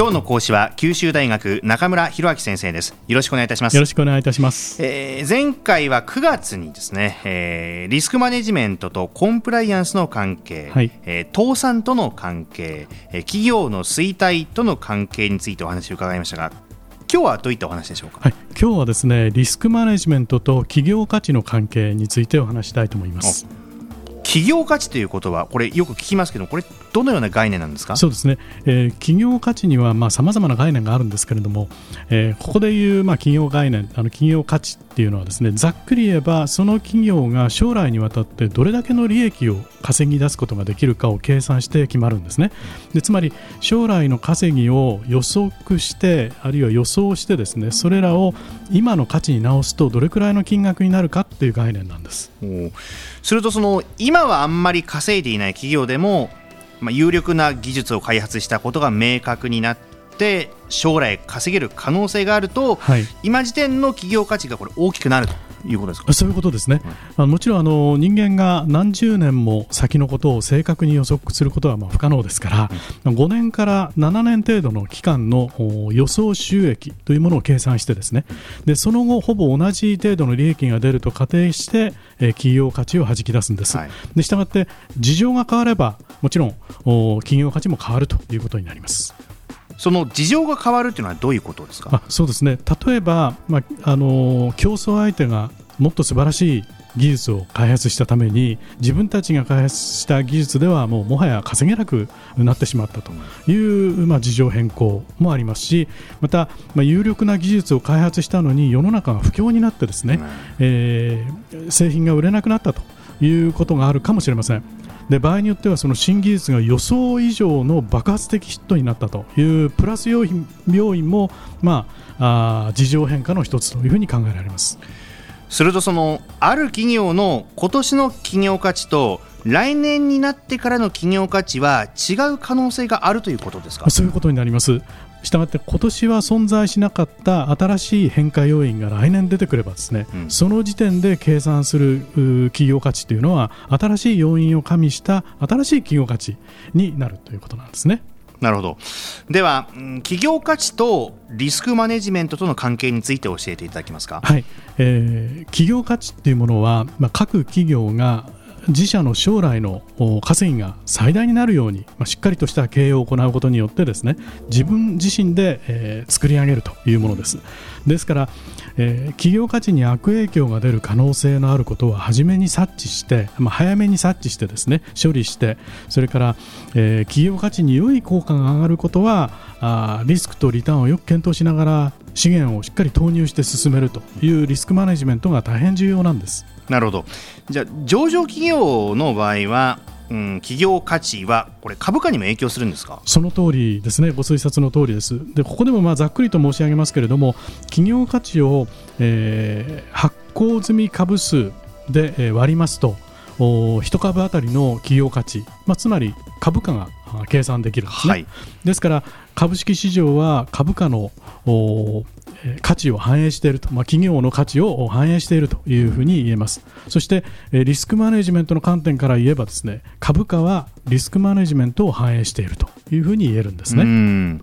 今日の講師は九州大学中村弘明先生です。よろしくお願いいたします。よろしくお願いいたします、えー、前回は9月にですね、えー、リスクマネジメントとコンプライアンスの関係、はい、えー、倒産との関係、えー、企業の衰退との関係についてお話を伺いましたが今日はどういったお話でしょうか、はい、今日はですねリスクマネジメントと企業価値の関係についてお話したいと思います企業価値ということはこれよく聞きますけどこれどのような概念なんですか？そうですね、えー、企業価値にはさまざ、まな概念があるんですけれども、えー、ここでいう、まあ、企業概念あの企業価値っていうのはですねざっくり言えばその企業が将来にわたってどれだけの利益を稼ぎ出すことができるかを計算して決まるんですね。でつまり将来の稼ぎを予測してあるいは予想してですねそれらを今の価値に直すとどれくらいの金額になるかっていう概念なんです。するとその今はあんまり稼いでいない企業でもまあ、有力な技術を開発したことが明確になって将来稼げる可能性があると、はい、今時点の企業価値がこれ大きくなるということですか？そういうことですね、はい、もちろんあの人間が何十年も先のことを正確に予測することはまあ不可能ですから、うん、5年から7年程度の期間の予想収益というものを計算してですね。でその後ほぼ同じ程度の利益が出ると仮定して、え企業価値をはじき出すんです、はい、でしたがって事情が変わればもちろん企業価値も変わるということになります。その事情が変わるというのはどういうことですか？あそうですね。例えば、まあ、あの競争相手がもっと素晴らしい技術を開発したために自分たちが開発した技術ではもうもはや稼げなくなってしまったという、まあ、事情変更もありますしまた、まあ、有力な技術を開発したのに世の中が不況になってですね、えー、製品が売れなくなったということがあるかもしれません。で場合によってはその新技術が予想以上の爆発的ヒットになったというプラス要因要因も、まあ、あ事情変化の一つというふうに考えられます。するとそのある企業の今年の企業価値と来年になってからの企業価値は違う可能性があるということですか？そういうことになりますしたがって今年は存在しなかった新しい変化要因が来年出てくればですね、うん、その時点で計算する企業価値というのは新しい要因を加味した新しい企業価値になるということなんですね。なるほど。では企業価値とリスクマネジメントとの関係について教えていただけますか、はい。えー、企業価値というものは、まあ、各企業が自社の将来の稼ぎが最大になるように、ま、しっかりとした経営を行うことによってですね自分自身で、え、作り上げるというものです。ですから、え、企業価値に悪影響が出る可能性のあることは初めに察知して、ま、早めに察知してですね処理してそれから、え、企業価値に良い効果が上がることはあリスクとリターンをよく検討しながら資源をしっかり投入して進めるというリスクマネジメントが大変重要なんです。なるほどじゃあ上場企業の場合はうん、企業価値はこれ株価にも影響するんですか？その通りですね、ご推察の通りです。でここでもまあざっくりと申し上げますけれども、企業価値を、えー、発行済み株数で割りますと、1株当たりの企業価値、まあ、つまり株価が計算できるんですね、はい、ですから株式市場は株価の価値を反映していると、まあ、企業の価値を反映しているというふうに言えます。そして、リスクマネジメントの観点から言えばですね、株価はリスクマネジメントを反映しているというふうに言えるんですね。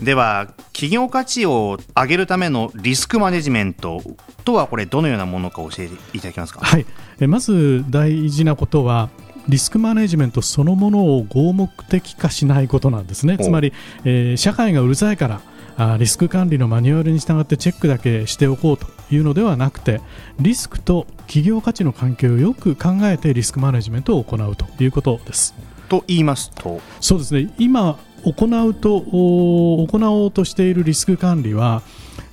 では企業価値を上げるためのリスクマネジメントとはこれどのようなものか教えていただけますか？はい、まず大事なことはリスクマネジメントそのものを合目的化しないことなんですね。つまり、えー、社会がうるさいからあリスク管理のマニュアルに従ってチェックだけしておこうというのではなくてリスクと企業価値の関係をよく考えてリスクマネジメントを行うということです。と言いますと？そうですね今行うと行おうとしているリスク管理は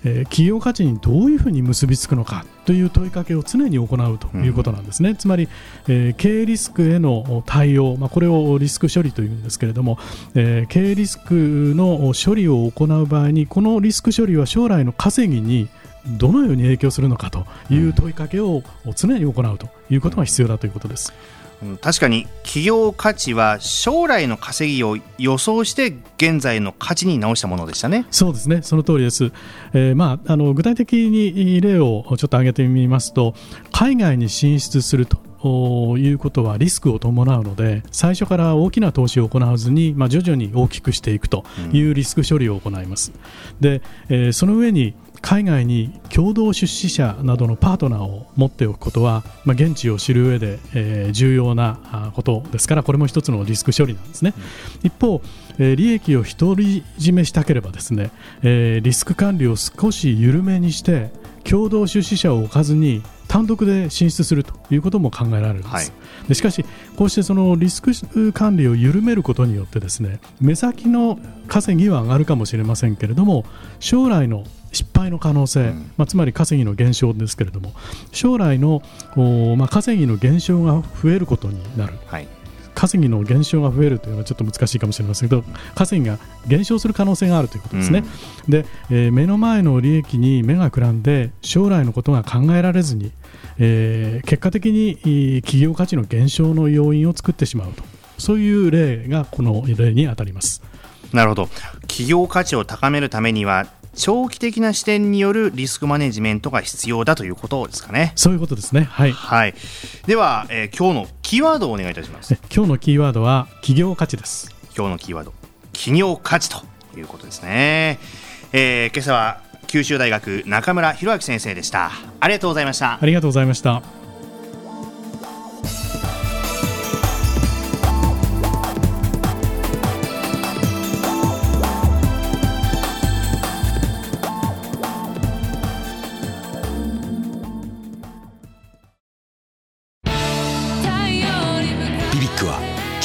えー、企業価値にどういうふうに結びつくのかという問いかけを常に行うということなんですね、うん、つまり、えー、経営リスクへの対応、まあ、これをリスク処理というんですけれども、えー、経営リスクの処理を行う場合にこのリスク処理は将来の稼ぎにどのように影響するのかという問いかけを常に行うということが必要だということです。うん確かに企業価値は将来の稼ぎを予想して現在の価値に直したものでしたね。そうですね。その通りです、えー、まあ、あの具体的に例をちょっと挙げてみますと海外に進出するということはリスクを伴うので最初から大きな投資を行わずに、まあ、徐々に大きくしていくというリスク処理を行います。で、えー、その上に海外に共同出資者などのパートナーを持っておくことは、まあ、現地を知る上で、えー、重要なことですからこれも一つのリスク処理なんですね、うん、一方、えー、利益を独り占めしたければですね、えー、リスク管理を少し緩めにして共同出資者を置かずに単独で進出するということも考えられるんです、はい、でしかし、こうしてそのリスク管理を緩めることによってですね目先の稼ぎは上がるかもしれませんけれども将来の失敗の可能性、うん、まあ、つまり稼ぎの減少ですけれども。将来のまあ、稼ぎの減少が増えることになる、はい、稼ぎの減少が増えるというのはちょっと難しいかもしれませんけど稼ぎが減少する可能性があるということですね、うん、で、えー、目の前の利益に目がくらんで将来のことが考えられずに、えー、結果的に企業価値の減少の要因を作ってしまうと。そういう例がこの例に当たります。なるほど。企業価値を高めるためには長期的な視点によるリスクマネジメントが必要だということですかね。そういうことですね。はい。はい、では、えー、今日のキーワードをお願いいたします。今日のキーワードは企業価値です。今日のキーワード、企業価値ということですね。えー、今朝は九州大学中村博明先生でした。ありがとうございました。ありがとうございました。